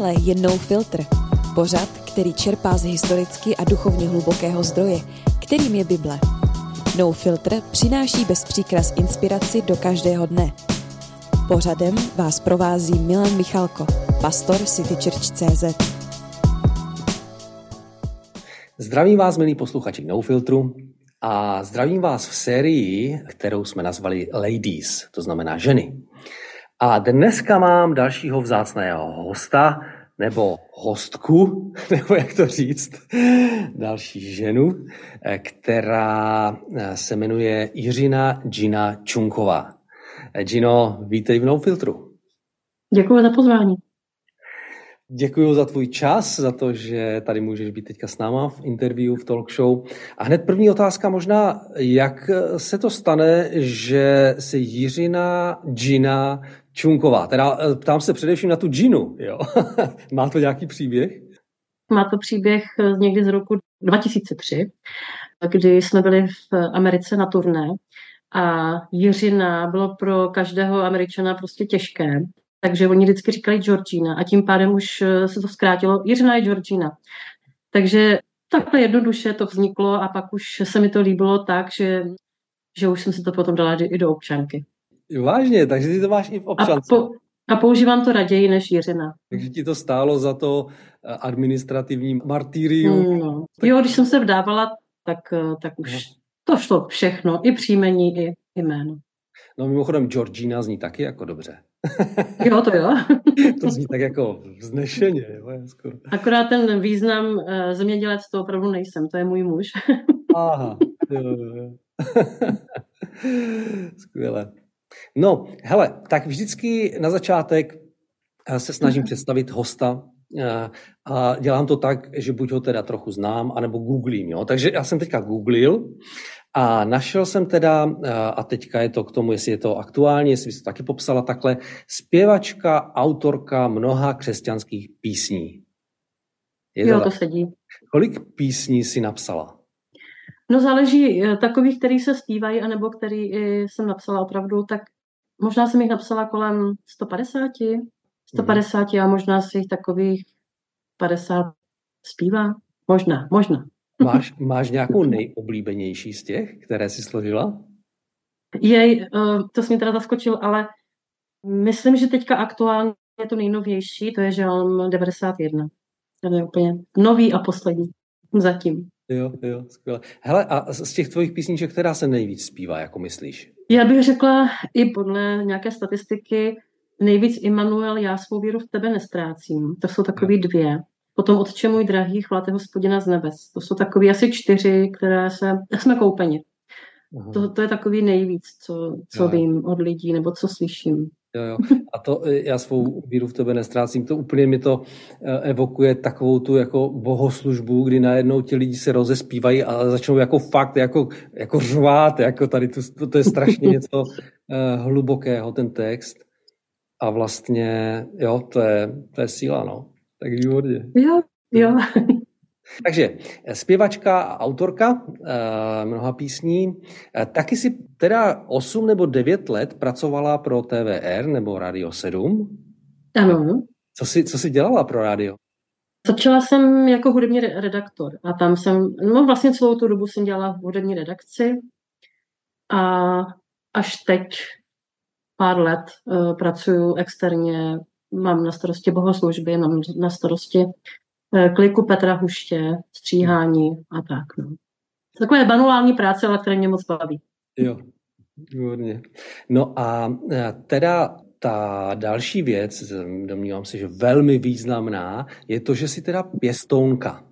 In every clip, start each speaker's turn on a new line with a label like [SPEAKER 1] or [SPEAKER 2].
[SPEAKER 1] Tohle je No Filter, pořad, který čerpá z historicky a duchovně hlubokého zdroje, kterým je Bible. No Filter přináší bez příkras inspiraci do každého dne. Pořadem vás provází Milan Michalko, pastor City Church CZ.
[SPEAKER 2] Zdravím vás, milí posluchači No Filtru, a zdravím vás v sérii, kterou jsme nazvali Ladies, to znamená ženy. A dneska mám dalšího vzácného hosta, nebo hostku, nebo jak to říct, další ženu, která se jmenuje Jiřina Gina Čunková. Gino, vítej v No Filtru.
[SPEAKER 3] Děkuji za pozvání.
[SPEAKER 2] Děkuji za tvůj čas, za to, že tady můžeš být teďka s náma v interview, v talk show. A hned první otázka možná, jak se to stane, že si Jiřina Gina Čunková, teda eh, ptám se především na tu Ginu, jo? Má to nějaký příběh?
[SPEAKER 3] Má to příběh eh, někdy z roku 2003, kdy jsme byli v Americe na turné a Jiřina bylo pro každého Američana prostě těžké, takže oni vždycky říkali Georgina a tím pádem už eh, se to zkrátilo. Jiřina je Georgina. Takže takhle jednoduše to vzniklo a pak už se mi to líbilo tak, že, že už jsem si to potom dala i do občanky.
[SPEAKER 2] Vážně, takže ty to máš i v občance.
[SPEAKER 3] A, po, a používám to raději než Jiřina.
[SPEAKER 2] Takže ti to stálo za to eh, administrativní martýrium.
[SPEAKER 3] No. Jo, když jsem se vdávala, tak, eh, tak už no. to šlo všechno, i příjmení, i jméno.
[SPEAKER 2] No mimochodem Georgina zní taky jako dobře.
[SPEAKER 3] Jo, to jo.
[SPEAKER 2] to zní tak jako vznešeně. Jo, skoro.
[SPEAKER 3] Akorát ten význam uh, zemědělec to opravdu nejsem, to je můj muž.
[SPEAKER 2] Aha, jo, jo. Skvěle. No, hele, tak vždycky na začátek eh, se snažím představit hosta eh, a dělám to tak, že buď ho teda trochu znám, anebo googlím. Jo? Takže já jsem teďka googlil a našel jsem teda, eh, a teďka je to k tomu, jestli je to aktuální, jestli bys to taky popsala takhle, zpěvačka, autorka mnoha křesťanských písní.
[SPEAKER 3] Je jo, to, to sedí.
[SPEAKER 2] Kolik písní si napsala?
[SPEAKER 3] No záleží eh, takových, který se zpívají, anebo který jsem napsala opravdu, tak možná jsem jich napsala kolem 150, 150 mm. a možná si jich takových 50 zpívá. Možná, možná.
[SPEAKER 2] Máš, máš nějakou nejoblíbenější z těch, které jsi složila?
[SPEAKER 3] Jej, eh, to jsi mě teda zaskočil, ale myslím, že teďka aktuálně je to nejnovější, to je Žalm 91. To je úplně nový a poslední zatím.
[SPEAKER 2] Jo, jo, skvěle. Hele, a z těch tvojich písniček, která se nejvíc zpívá, jako myslíš?
[SPEAKER 3] Já bych řekla i podle nějaké statistiky nejvíc Immanuel, já svou víru v tebe nestrácím. To jsou takové dvě. Potom Otče můj drahý, chváte hospodina z nebes. To jsou takové asi čtyři, které se... Jsme koupeni. To, to je takový nejvíc, co, co vím od lidí, nebo co slyším.
[SPEAKER 2] Jo, jo. A to e, já svou víru v tebe nestrácím. To úplně mi to e, evokuje takovou tu jako bohoslužbu, kdy najednou ti lidi se rozespívají a začnou jako fakt jako, jako řvát, jako tady to, to, to je strašně něco uh, hlubokého, ten text. A vlastně, jo, to je, to je síla, no. Tak výborně.
[SPEAKER 3] Jo, jo.
[SPEAKER 2] Takže eh, zpěvačka a autorka e, mnoha písní. E, taky si teda 8 nebo 9 let pracovala pro TVR nebo Radio 7.
[SPEAKER 3] Ano.
[SPEAKER 2] Co jsi, co jsi dělala pro rádio?
[SPEAKER 3] Začala jsem jako hudební redaktor a tam jsem, no vlastně celou tu dobu jsem dělala v hudební redakci a až teď pár let uh, pracuju externě, mám na starosti bohoslužby, mám na starosti Eh, kliku Petra Huště, stříhání a tak. No. Takové manuální práce, ale které mě moc baví.
[SPEAKER 2] Jo, výborně. No a eh, teda ta další věc, domnívám se, že velmi významná, je to, že jsi teda pěstounka.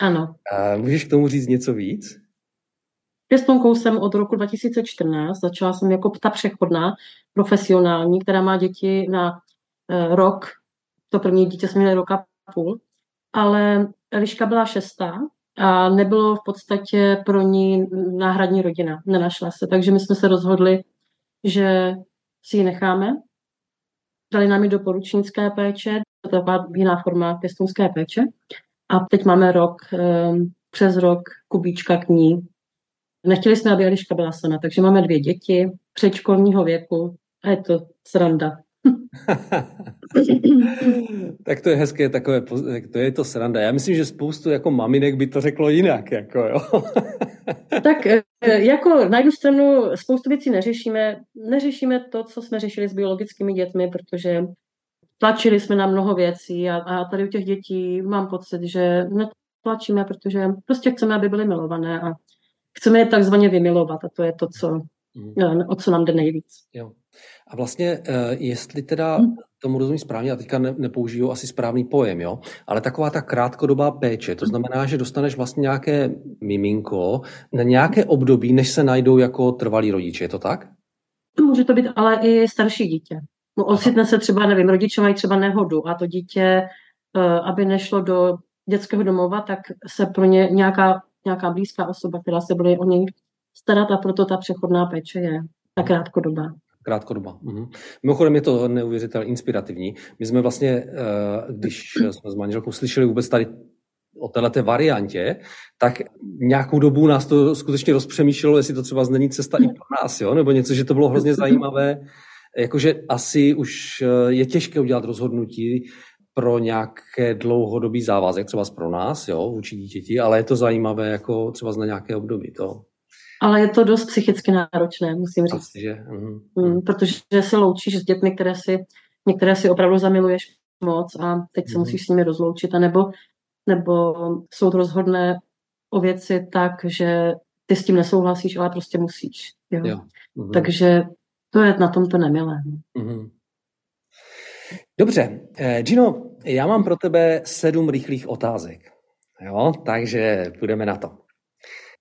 [SPEAKER 3] Ano.
[SPEAKER 2] A můžeš k tomu říct něco víc?
[SPEAKER 3] Pěstounkou jsem od roku 2014. Začala jsem jako ta přechodná, profesionální, která má děti na rok. To první dítě jsme měli roka půl ale Eliška byla šestá a nebylo v podstatě pro ní náhradní rodina, nenašla se. Takže my jsme se rozhodli, že si ji necháme. Dali nám ji do poručnické péče, to je jiná forma pěstounské péče. A teď máme rok, ehm, přes rok Kubíčka k ní. Nechtěli jsme, aby Eliška byla sama, takže máme dvě děti předškolního věku a je to sranda.
[SPEAKER 2] tak to je hezké, takové, to je to sranda. Já myslím, že spoustu jako maminek by to řeklo jinak, jako jo.
[SPEAKER 3] tak eh, jako na jednu stranu spoustu věcí neřešíme. Neřešíme to, co jsme řešili s biologickými dětmi, protože tlačili jsme na mnoho věcí a, a tady u těch dětí mám pocit, že netlačíme, protože prostě chceme, aby byly milované a chceme je takzvaně vymilovat a to je to, co, mm. o co nám jde nejvíc.
[SPEAKER 2] Jo. A vlastně, eh, jestli teda hmm. tomu rozumím správně, a teďka ne, nepoužiju asi správný pojem, jo, ale taková ta krátkodobá péče, to znamená, že dostaneš vlastně nějaké miminko na nějaké období, než se najdou jako trvalí rodiče, je to tak?
[SPEAKER 3] Může to být ale i starší dítě. No, ocitne se třeba, nevím, rodiče mají třeba nehodu a to dítě, eh, aby nešlo do dětského domova, tak se pro ně nějaká, nějaká blízká osoba, která se bude o něj starat a proto ta přechodná péče je ta krátkodobá.
[SPEAKER 2] Krátkodoba. Mhm. Mimochodem je to neuvěřitelně inspirativní. My jsme vlastně, eh, když jsme s manželkou slyšeli vůbec tady o této variantě, tak nějakou dobu nás to skutečně rozpřemýšlelo, jestli to třeba není cesta i pro nás, jo? nebo něco, že to bylo hrozně zajímavé. Jakože asi už eh, je těžké udělat rozhodnutí pro nějaké dlouhodobý závazek, třeba pro nás, jo, vůči dítěti, ale je to zajímavé jako třeba na nějaké období. To,
[SPEAKER 3] ale je to dost psychicky náročné, musím říct. Asi, že? Mm. Mm, protože se loučíš s dětmi, které si, některé si opravdu zamiluješ moc a teď se mm. musíš s nimi rozloučit, a nebo, nebo soud rozhodne o věci tak, že ty s tím nesouhlasíš, ale prostě musíš. Jo? Jo. Mm. Takže to je na tom to nemilé. Mm.
[SPEAKER 2] Dobře, eh, Gino, já mám pro tebe sedm rychlých otázek. Jo, takže půjdeme na to.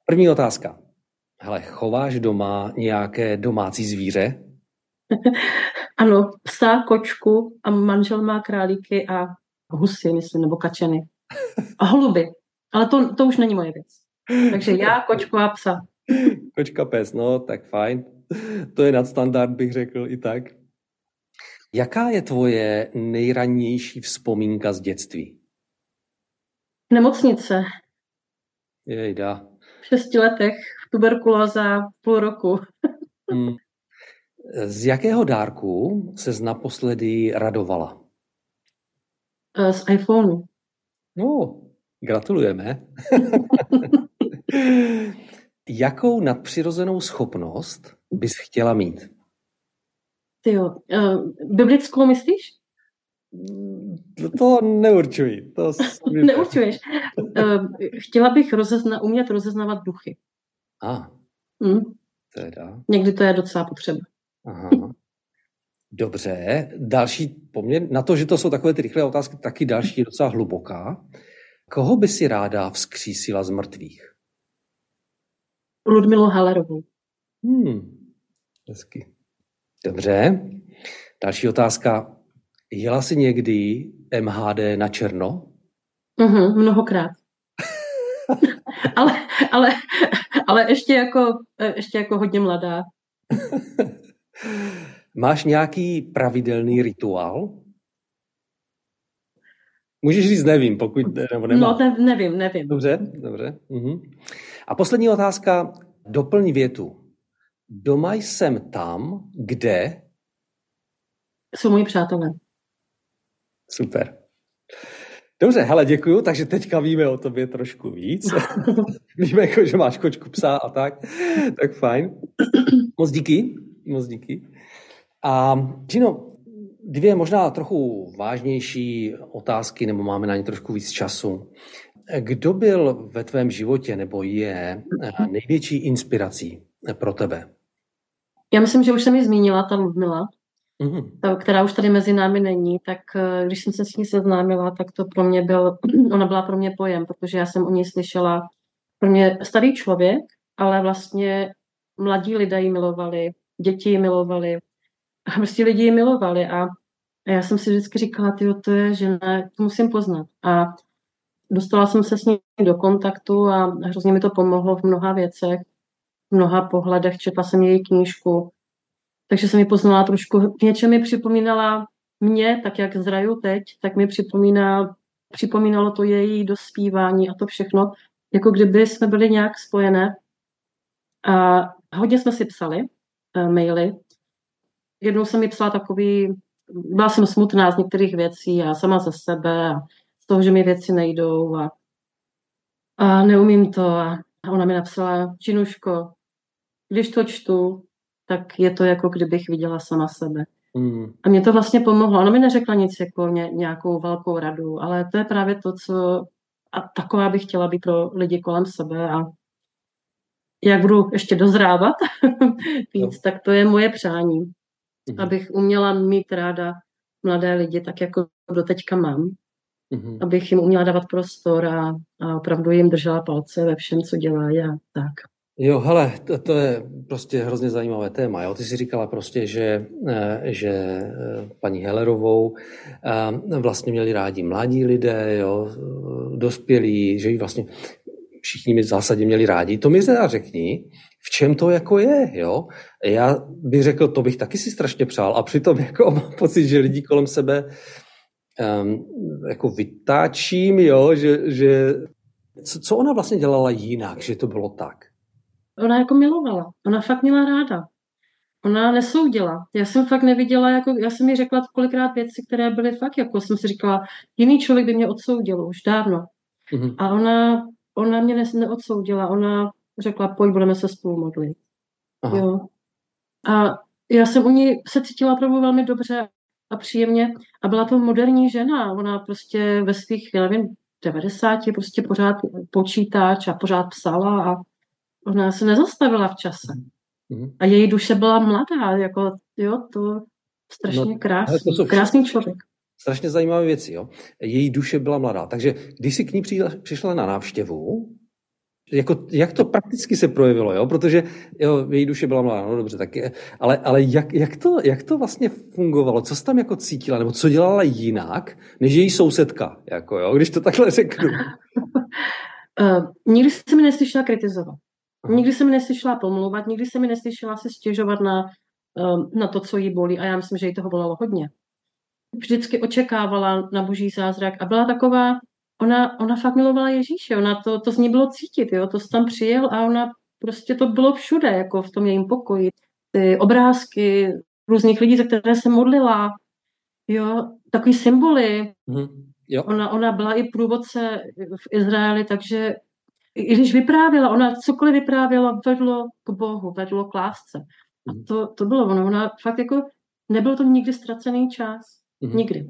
[SPEAKER 2] První otázka. Hele, chováš doma nějaké domácí zvíře?
[SPEAKER 3] ano, psa, kočku a manžel má králíky a husy, myslím, nebo kačeny. A holuby. Ale to, to už není moje věc. Takže já, kočku a psa.
[SPEAKER 2] Kočka, pes, no, tak fajn. To je nadstandard, bych řekl i tak. Jaká je tvoje nejranější vzpomínka z dětství?
[SPEAKER 3] Nemocnice.
[SPEAKER 2] Jejda.
[SPEAKER 3] V šesti letech tuberkulóza půl roku. hmm.
[SPEAKER 2] Z jakého dárku se naposledy radovala?
[SPEAKER 3] Eh, z iPhoneu.
[SPEAKER 2] No, gratulujeme. Jakou nadpřirozenou schopnost bys chtěla mít?
[SPEAKER 3] Ty jo, uh, biblickou myslíš?
[SPEAKER 2] To neurčuji. To
[SPEAKER 3] Neurčuješ. Uh, chtěla bych rozezna, umět rozeznávat duchy.
[SPEAKER 2] A, hmm. teda.
[SPEAKER 3] Někdy to je docela potřeba. Aha.
[SPEAKER 2] Dobře, další poměr, na to, že to jsou takové ty rychlé otázky, taky další docela hluboká. Koho by si ráda vzkřísila z mrtvých?
[SPEAKER 3] Ludmilu Halerovou.
[SPEAKER 2] Hmm, hezky. Dobře. Další otázka. Jela jsi někdy MHD na černo?
[SPEAKER 3] Mhm, mnohokrát. ale, ale, ale ještě jako, ještě jako hodně mladá.
[SPEAKER 2] Máš nějaký pravidelný rituál? Můžeš říct nevím, pokud nebo nemá.
[SPEAKER 3] No, ne, nevím, nevím.
[SPEAKER 2] Dobře, dobře. Uh-huh. A poslední otázka, doplň větu. Doma jsem tam, kde...
[SPEAKER 3] Jsou moji přátelé.
[SPEAKER 2] Super. Dobře, hele, děkuju, takže teďka víme o tobě trošku víc. víme, jako, že máš kočku psa a tak, tak fajn. Moc díky, moc díky. A Gino, dvě možná trochu vážnější otázky, nebo máme na ně trošku víc času. Kdo byl ve tvém životě, nebo je největší inspirací pro tebe?
[SPEAKER 3] Já myslím, že už jsem ji zmínila, ta Ludmila mm-hmm. která už tady mezi námi není, tak eh, když jsem se s ní seznámila, tak to pro mě byl, ona byla pro mě pojem, protože já jsem o ní slyšela, pro mě starý člověk, ale vlastně mladí lidé ji milovali, děti ji milovali, a prostě lidi ji milovali a já jsem si vždycky říkala, ty to je žena, to musím poznat. A dostala jsem se s ní do kontaktu a hrozně mi to pomohlo v mnoha věcech, v mnoha pohledech. Četla jsem její knížku, takže jsem mi poznala trošku, v něčem mi připomínala mě, tak jak zraju teď, tak mi připomíná, připomínalo to její dospívání a to všechno, jako kdyby jsme byli nějak spojené. A hodně jsme si psali uh, maily. Jednou jsem mi psala takový byla jsem smutná z některých věcí a sama ze sebe a z toho, že mi věci nejdou a, a neumím to a ona mi napsala, Činuško, když to čtu, tak je to jako kdybych viděla sama sebe. Mm. A mě to vlastně pomohlo. Ona mi neřekla nic jako ně, nějakou velkou radu, ale to je právě to, co a taková bych chtěla být pro lidi kolem sebe a jak budu ještě dozrávat víc, no. tak to je moje přání, mm. abych uměla mít ráda mladé lidi tak, jako doteďka mám. Mm-hmm. Abych jim uměla dávat prostor a, a opravdu jim držela palce ve všem, co dělají a tak.
[SPEAKER 2] Jo, hele, to, to je prostě hrozně zajímavé téma. Jo? Ty jsi říkala prostě, že, eh, že eh, paní Hellerovou eh, vlastně měli rádi mladí lidé, jo? dospělí, že ji vlastně všichni mi v zásadě měli rádi. To mi teda řekni, v čem to jako je, jo? Já bych řekl, to bych taky si strašně přál a přitom jako mám pocit, že lidi kolem sebe um, jako vytáčím, jo, že, že co, co ona vlastně dělala jinak, že to bylo tak?
[SPEAKER 3] Ona jako milovala. Ona fakt měla ráda. Ona nesoudila. Já jsem fakt neviděla, jako, já jsem jí řekla kolikrát věci, které byly fakt, jako jsem si říkala, jiný člověk by mě odsoudil už dávno. Mm-hmm. A ona, ona mě ne, neodsoudila. Ona řekla, pojď, budeme se spolu modlit. Aha. Jo. A já jsem u ní se cítila opravdu velmi dobře a příjemně. A byla to moderní žena. Ona prostě ve svých, já nevím, 90 prostě pořád počítač a pořád psala a ona se nezastavila v čase. Mm-hmm. A její duše byla mladá, jako jo, to strašně no, krásný, to krásný člověk.
[SPEAKER 2] Strašně zajímavé věci, jo. Její duše byla mladá. Takže když si k ní přišla na návštěvu, jako, jak to prakticky se projevilo, jo? Protože jo, její duše byla mladá, no dobře, tak je, ale, ale jak, jak, to, jak to vlastně fungovalo? Co jsi tam jako cítila, nebo co dělala jinak, než její sousedka, jako jo, když to takhle řeknu?
[SPEAKER 3] uh, nikdy jsem mi neslyšela kritizovat. Nikdy se mi neslyšela pomlouvat, nikdy se mi neslyšela se stěžovat na, um, na to, co jí bolí a já myslím, že jí toho bolelo hodně. Vždycky očekávala na boží zázrak a byla taková, ona, ona fakt milovala Ježíše, ona to, to z ní bylo cítit, jo, to tam přijel a ona prostě to bylo všude, jako v tom jejím pokoji. Ty obrázky různých lidí, za které se modlila, jo, takový symboly. Mm, jo. Ona, ona byla i průvodce v Izraeli, takže i když vyprávěla, ona cokoliv vyprávěla, vedlo k Bohu, vedlo k lásce. A to, to bylo ono. Ona fakt jako, nebyl to nikdy ztracený čas. Mm-hmm. Nikdy.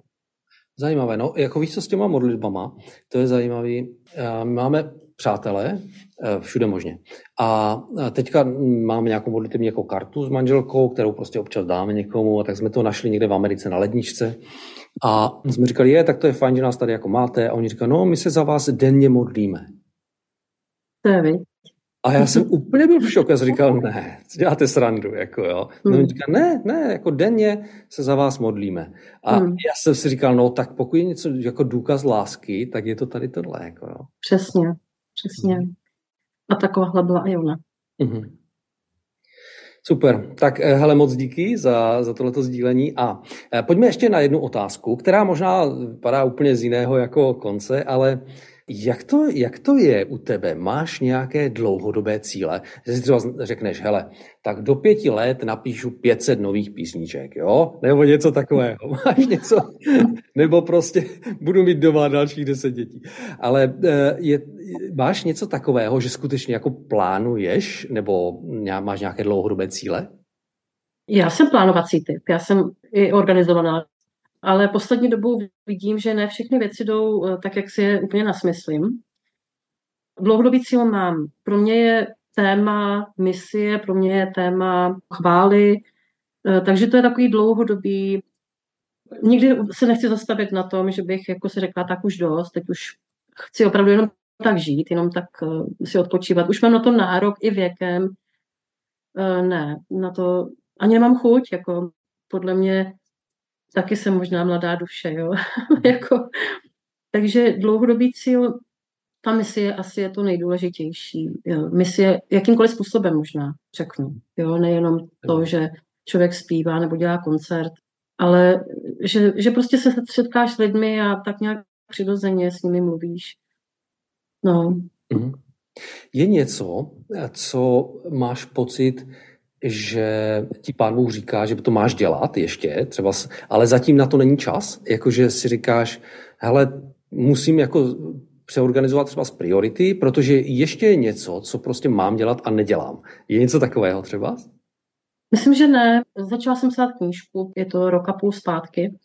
[SPEAKER 2] Zajímavé. No, jako víš, co s těma modlitbama, to je zajímavý. My máme přátelé eh, všude možně. A teďka máme nějakou modlitební jako kartu s manželkou, kterou prostě občas dáme někomu, a tak jsme to našli někde v Americe na ledničce. A jsme říkali, je, tak to je fajn, že nás tady jako máte. A oni říkali, no, my se za vás denně modlíme.
[SPEAKER 3] To je.
[SPEAKER 2] A já jsem úplně byl v šoku, já jsem říkal, ne, děláte srandu, jako jo. No hmm. říká, ne, ne, jako denně se za vás modlíme. A hmm. já jsem si říkal, no tak pokud je něco jako důkaz lásky, tak je to tady tohle, jako jo.
[SPEAKER 3] Přesně, přesně. Hmm. A takováhle byla i ona. Hmm.
[SPEAKER 2] Super, tak eh, hele, moc díky za, za tohleto sdílení a eh, pojďme ještě na jednu otázku, která možná padá úplně z jiného jako konce, ale jak to, jak to je u tebe? Máš nějaké dlouhodobé cíle? Že si třeba řekneš, hele, tak do pěti let napíšu 500 nových písniček, jo? Nebo něco takového. Máš něco? Nebo prostě budu mít doma dalších deset dětí. Ale eh, je, máš něco takového, že skutečně jako plánuješ? Nebo máš nějaké dlouhodobé cíle?
[SPEAKER 3] Já jsem plánovací typ. Já jsem i organizovaná ale poslední dobou vidím, že ne všechny věci jdou eh, tak, jak si je úplně nasmyslím. Dlouhodobý cíl mám. Pro mě je téma misie, pro mě je téma chvály, eh, takže to je takový dlouhodobý. Nikdy se nechci zastavit na tom, že bych jako si řekla, tak už dost, teď už chci opravdu jenom tak žít, jenom tak eh, si odpočívat. Už mám na to nárok i věkem. Ne, na to ani nemám chuť, jako podle mě taky jsem možná mladá duše, jo. jako, takže dlouhodobý cíl, ta misie asi je to nejdůležitější. Jo. Misie jakýmkoliv způsobem možná, řeknu. Jo. Nejenom to, že člověk zpívá nebo dělá koncert, ale že, že prostě se setkáš s lidmi a tak nějak přirozeně s nimi mluvíš. No.
[SPEAKER 2] Mhm. Je něco, co máš pocit, že ti pán Bůh říká, že to máš dělat ještě, třeba, ale zatím na to není čas, jakože si říkáš, hele, musím jako přeorganizovat třeba z priority, protože ještě je něco, co prostě mám dělat a nedělám. Je něco takového třeba?
[SPEAKER 3] Myslím, že ne. Začala jsem psát knížku, je to rok a půl zpátky,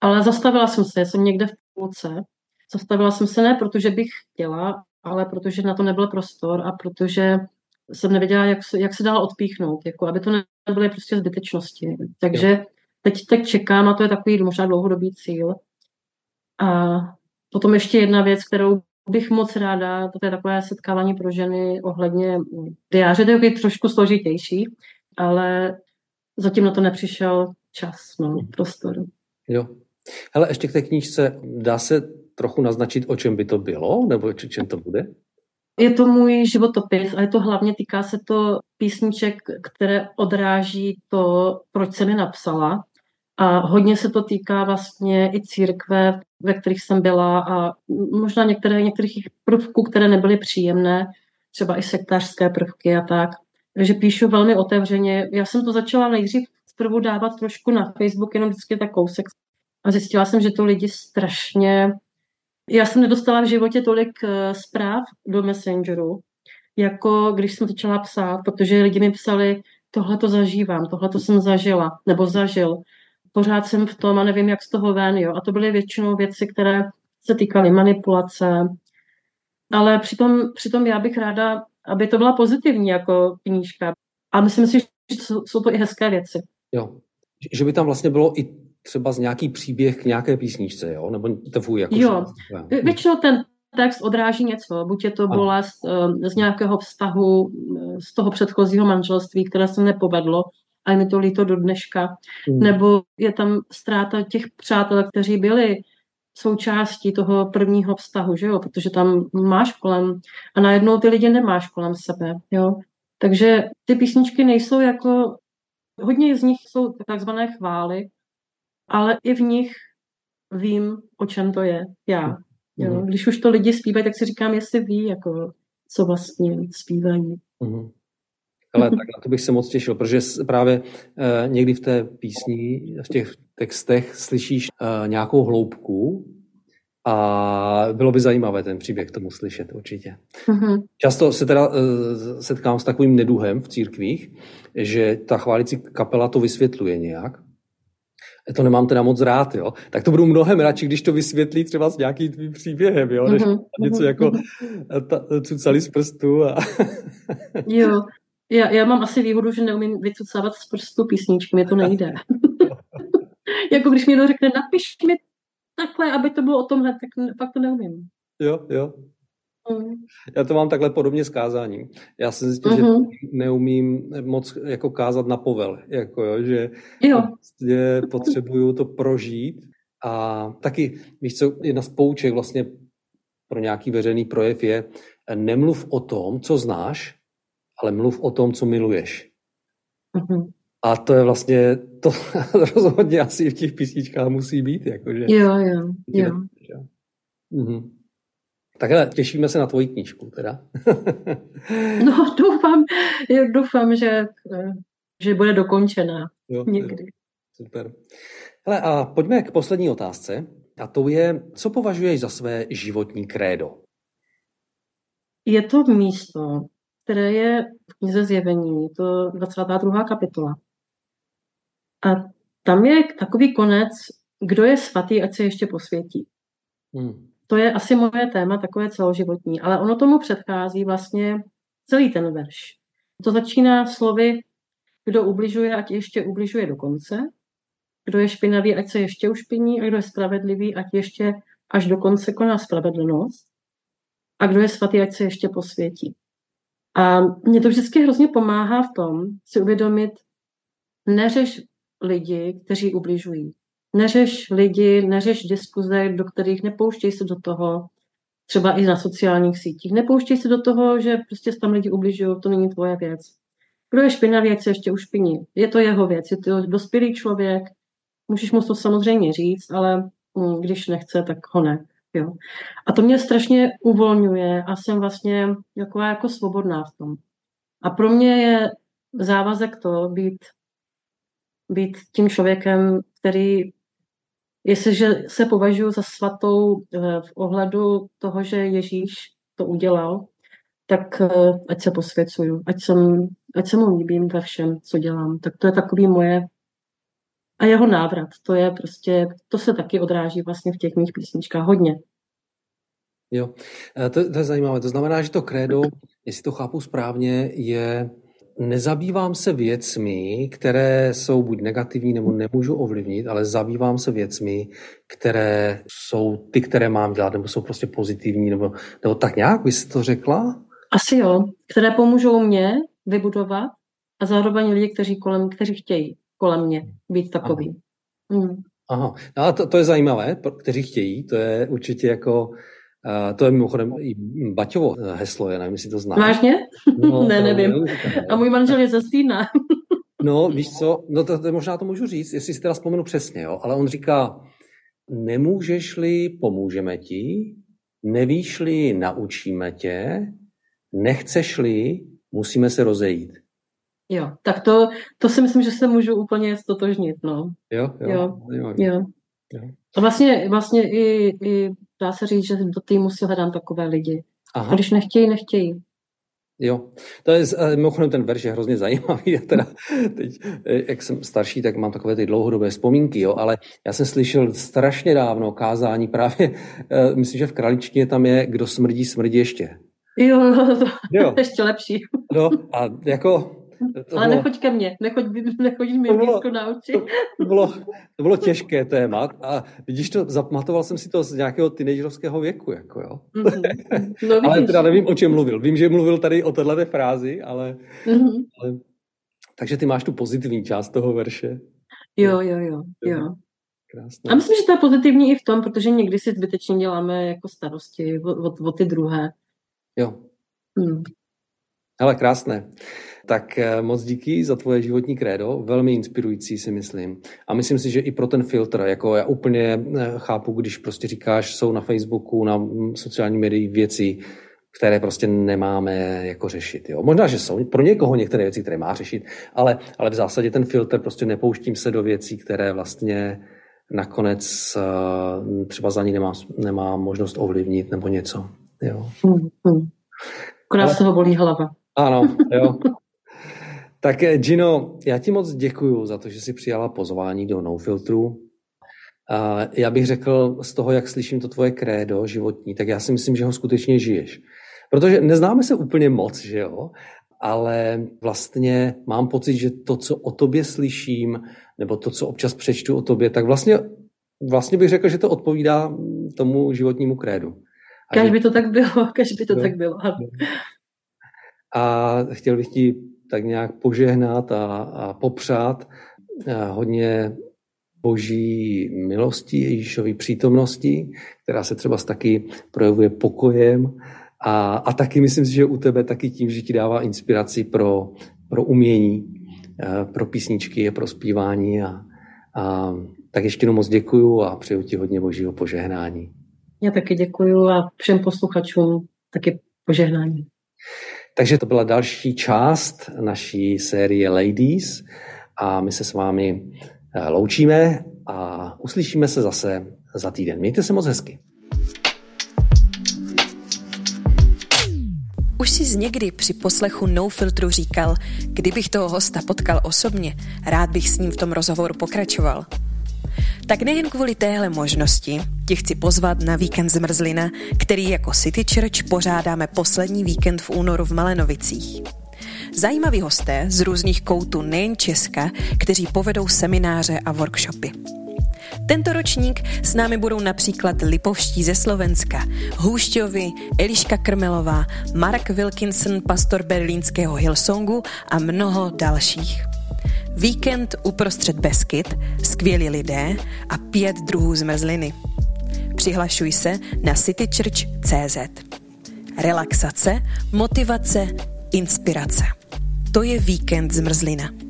[SPEAKER 3] ale zastavila jsem se, jsem někde v půlce. Zastavila jsem se ne, protože bych chtěla, ale protože na to nebyl prostor a protože jsem nevěděla, jak se, jak se dál odpíchnout, jako aby to nebyly prostě zbytečnosti. Takže teď, teď čekám a to je takový možná dlouhodobý cíl. A potom ještě jedna věc, kterou bych moc ráda, to je takové setkávání pro ženy ohledně diáře, to je trošku složitější, ale zatím na to nepřišel čas, no, mhm. prostor.
[SPEAKER 2] Jo. Hele, ještě k té knížce, dá se trochu naznačit, o čem by to bylo, nebo o čem to bude?
[SPEAKER 3] Je to můj životopis a je to hlavně, týká se to písniček, které odráží to, proč jsem je napsala. A hodně se to týká vlastně i církve, ve kterých jsem byla a možná některé, některých prvků, které nebyly příjemné, třeba i sektářské prvky a tak. Takže píšu velmi otevřeně. Já jsem to začala nejdřív zprvu dávat trošku na Facebook, jenom vždycky tak kousek. A zjistila jsem, že to lidi strašně... Já jsem nedostala v životě tolik eh, zpráv do Messengeru, jako když jsem začala psát, protože lidi mi psali, tohle to zažívám, tohle to jsem zažila, nebo zažil. Pořád jsem v tom a nevím, jak z toho ven, jo. A to byly většinou věci, které se týkaly manipulace, ale přitom, přitom já bych ráda aby to byla pozitivní jako knížka. A myslím si, že jsou to i hezké věci.
[SPEAKER 2] Jo. Že by tam vlastně bylo i třeba z nějaký příběh k nějaké písničce, jo? Nebo tvůj jako
[SPEAKER 3] Jo. Většinou ten text odráží něco. Buď je to bolest ano. z nějakého vztahu, z toho předchozího manželství, které se nepovedlo, a je mi to líto do dneška. Hmm. Nebo je tam ztráta těch přátel, kteří byli součástí toho prvního vztahu, že jo? protože tam máš kolem a najednou ty lidi nemáš kolem sebe. Jo? Takže ty písničky nejsou jako, hodně z nich jsou takzvané chvály, ale i v nich vím, o čem to je já. Jo? Mm. Když už to lidi zpívají, tak si říkám, jestli ví, jako, co vlastně zpívají. Mm.
[SPEAKER 2] Ale tak na to bych se moc těšil, protože právě uh, někdy v té písni, v těch textech slyšíš uh, nějakou hloubku a bylo by zajímavé ten příběh tomu slyšet určitě. Mm-hmm. Často se teda uh, setkám s takovým neduhem v církvích, že ta chválící kapela to vysvětluje nějak. To nemám teda moc rád, jo. Tak to budu mnohem radši, když to vysvětlí třeba s nějakým tvým příběhem, jo, než mm-hmm. něco jako ta, cucali z prstu. A...
[SPEAKER 3] jo, já, já mám asi výhodu, že neumím vycucávat z prstu písničky, mě to nejde. jako když mi někdo řekne, napiš mi takhle, aby to bylo o tomhle, tak fakt to neumím.
[SPEAKER 2] Jo, jo. Mm. Já to mám takhle podobně s kázáním. Já jsem zjistil, mm-hmm. že mhm. neumím moc jako kázat na povel, jako jo, že jo. Prostě potřebuju to prožít a taky, víš co, jedna z pouček vlastně pro nějaký veřejný projev je nemluv o tom, co znáš, ale mluv o tom, co miluješ. Mm-hmm. A to je vlastně, to rozhodně asi v těch písničkách musí být. Jakože,
[SPEAKER 3] jo, jo, jo.
[SPEAKER 2] Mm-hmm. Takhle, těšíme se na tvoji knížku, teda.
[SPEAKER 3] no, doufám, doufám, že, že bude dokončená jo, někdy. Jo.
[SPEAKER 2] Super. Hele, a pojďme k poslední otázce. A to je, co považuješ za své životní krédo?
[SPEAKER 3] Je to místo, které je v knize Zjevení, je to 22. kapitola. A tam je takový konec, kdo je svatý, ať se ještě posvětí. Hmm. To je asi moje téma, takové celoživotní, ale ono tomu předchází vlastně celý ten verš. To začíná slovy, kdo ubližuje, ať ještě ubližuje do konce, kdo je špinavý, ať se ještě ušpiní, a kdo je spravedlivý, ať ještě až do konce koná spravedlnost, a kdo je svatý, ať se ještě posvětí. A mě to vždycky hrozně pomáhá v tom si uvědomit, neřeš lidi, kteří ubližují. Neřeš lidi, neřeš diskuze, do kterých nepouštěj se do toho, třeba i na sociálních sítích. Nepouštěj se do toho, že prostě tam lidi ubližují, to není tvoje věc. Kdo je špinavý, jak se ještě ušpiní. Je to jeho věc, je to dospělý člověk, můžeš mu to samozřejmě říct, ale hm, když nechce, tak ho ne. Jo. A to mě strašně uvolňuje a jsem vlastně jako, jako svobodná v tom. A pro mě je závazek to být, být tím člověkem, který, jestliže se považuji za svatou eh, v ohledu toho, že Ježíš to udělal, tak eh, ať se posvěcuju, ať, jsem, ať se mu líbím ve všem, co dělám. Tak to je takový moje a jeho návrat, to je prostě, to se taky odráží vlastně v těch mých písničkách hodně.
[SPEAKER 2] Jo, eh, to, to je zajímavé. To znamená, že to krédo, jestli to chápu správně, je nezabývám se věcmi, které jsou buď negativní nebo nemůžu ovlivnit, ale zabývám se věcmi, které jsou ty, které mám dělat, nebo jsou prostě pozitivní, nebo, nebo tak nějak bys to řekla?
[SPEAKER 3] Asi jo, které pomůžou mě vybudovat a zároveň lidi, kteří, kolem, kteří chtějí kolem mě být takový.
[SPEAKER 2] Aha, hmm. Aha. No a to, to je zajímavé, kteří chtějí, to je určitě jako to je mimochodem i Baťovo heslo, já nevím, jestli to znáš.
[SPEAKER 3] Vážně? No, ne, nevím. A můj manžel je ze Stýna.
[SPEAKER 2] no, víš co, no to, to, možná to můžu říct, jestli si teda vzpomenu přesně, jo, ale on říká, nemůžeš-li, pomůžeme ti, nevíš-li, naučíme tě, nechceš-li, musíme se rozejít.
[SPEAKER 3] Jo, tak to, to si myslím, že se můžu úplně stotožnit, no.
[SPEAKER 2] Jo, jo.
[SPEAKER 3] jo, jo. jo. A vlastně, vlastně i, i dá se říct, že do týmu si hledám takové lidi. Aha. A když nechtějí, nechtějí.
[SPEAKER 2] Jo, to je eh, mimochodem ten verš je hrozně zajímavý. Já teda teď, eh, jak jsem starší, tak mám takové ty dlouhodobé vzpomínky, jo, ale já jsem slyšel strašně dávno kázání právě, eh, myslím, že v kraličtině tam je, kdo smrdí, smrdí ještě.
[SPEAKER 3] Jo, to jo. ještě lepší.
[SPEAKER 2] No a jako
[SPEAKER 3] to Ale bylo, nechoď ke mně, nechoď, nechoď mi blízko na oči. To,
[SPEAKER 2] to, bylo, to bylo těžké téma a vidíš to, zapamatoval jsem si to z nějakého teenagerovského věku, jako jo. Mm-hmm. No, ale teda nevím, o čem mluvil. Vím, že mluvil tady o téhle frázi, ale, mm-hmm. ale... Takže ty máš tu pozitivní část toho verše.
[SPEAKER 3] Jo, jo, jo, jo. Krásné. A myslím, že to je pozitivní i v tom, protože někdy si zbytečně děláme jako starosti o, o, o ty druhé.
[SPEAKER 2] Jo. Hmm. Ale krásné. Tak eh, moc díky za tvoje životní krédo, velmi inspirující si myslím. A myslím si, že i pro ten filtr, jako já úplně eh, chápu, když prostě říkáš, jsou na Facebooku, na sociální médii věci, které prostě nemáme jako řešit. Jo. Možná, že jsou pro někoho některé věci, které má řešit, ale, ale v zásadě ten filtr prostě nepouštím se do věcí, které vlastně nakonec uh, třeba za ní nemá, nemá možnost ovlivnit nebo něco. Jo. Hmm,
[SPEAKER 3] hmm. Akorát ale... z toho bolí hlava.
[SPEAKER 2] Ano, jo. Tak eh, Gino, já ti moc děkuju za to, že jsi přijala pozvání do No Filtru. A já bych řekl z toho, jak slyším to tvoje krédo životní, tak já si myslím, že ho skutečně žiješ. Protože neznáme se úplně moc, že jo? Ale vlastně mám pocit, že to, co o tobě slyším, nebo to, co občas přečtu o tobě, tak vlastně, vlastně bych řekl, že to odpovídá tomu životnímu krédu.
[SPEAKER 3] Kež by to tak bylo, kež by to no, tak bylo.
[SPEAKER 2] A chtěl bych ti tak nějak požehnat a, a popřát a hodně boží milosti, Ježíšový přítomnosti, která se třeba taky projevuje pokojem a, a taky myslím si, že u tebe taky tím, že ti dává inspiraci pro, pro umění, pro písničky, pro zpívání a, a tak ještě jednou moc děkuju a přeju ti hodně božího požehnání.
[SPEAKER 3] Já taky děkuju a všem posluchačům taky požehnání.
[SPEAKER 2] Takže to byla další část naší série Ladies a my se s vámi eh, loučíme a uslyšíme se zase za týden. Mějte se moc hezky.
[SPEAKER 1] Už jsi někdy při poslechu No Filtru říkal, kdybych toho hosta potkal osobně, rád bych s ním v tom rozhovoru pokračoval. Tak nejen kvůli téhle možnosti tě chci pozvat na víkend zmrzlina, který jako City Church pořádáme poslední víkend v únoru v Malenovicích. Zajímaví hosté z různých koutů nejen Česka, kteří povedou semináře a workshopy. Tento ročník s námi budou například Lipovští ze Slovenska, Hůšťovi, Eliška Krmelová, Mark Wilkinson, pastor berlínského Hillsongu a mnoho dalších. Víkend uprostřed Beskyt, skvělí lidé a pět druhů zmrzliny. Přihlašuj se na citychurch.cz. Relaxace, motivace, inspirace. To je víkend zmrzlina.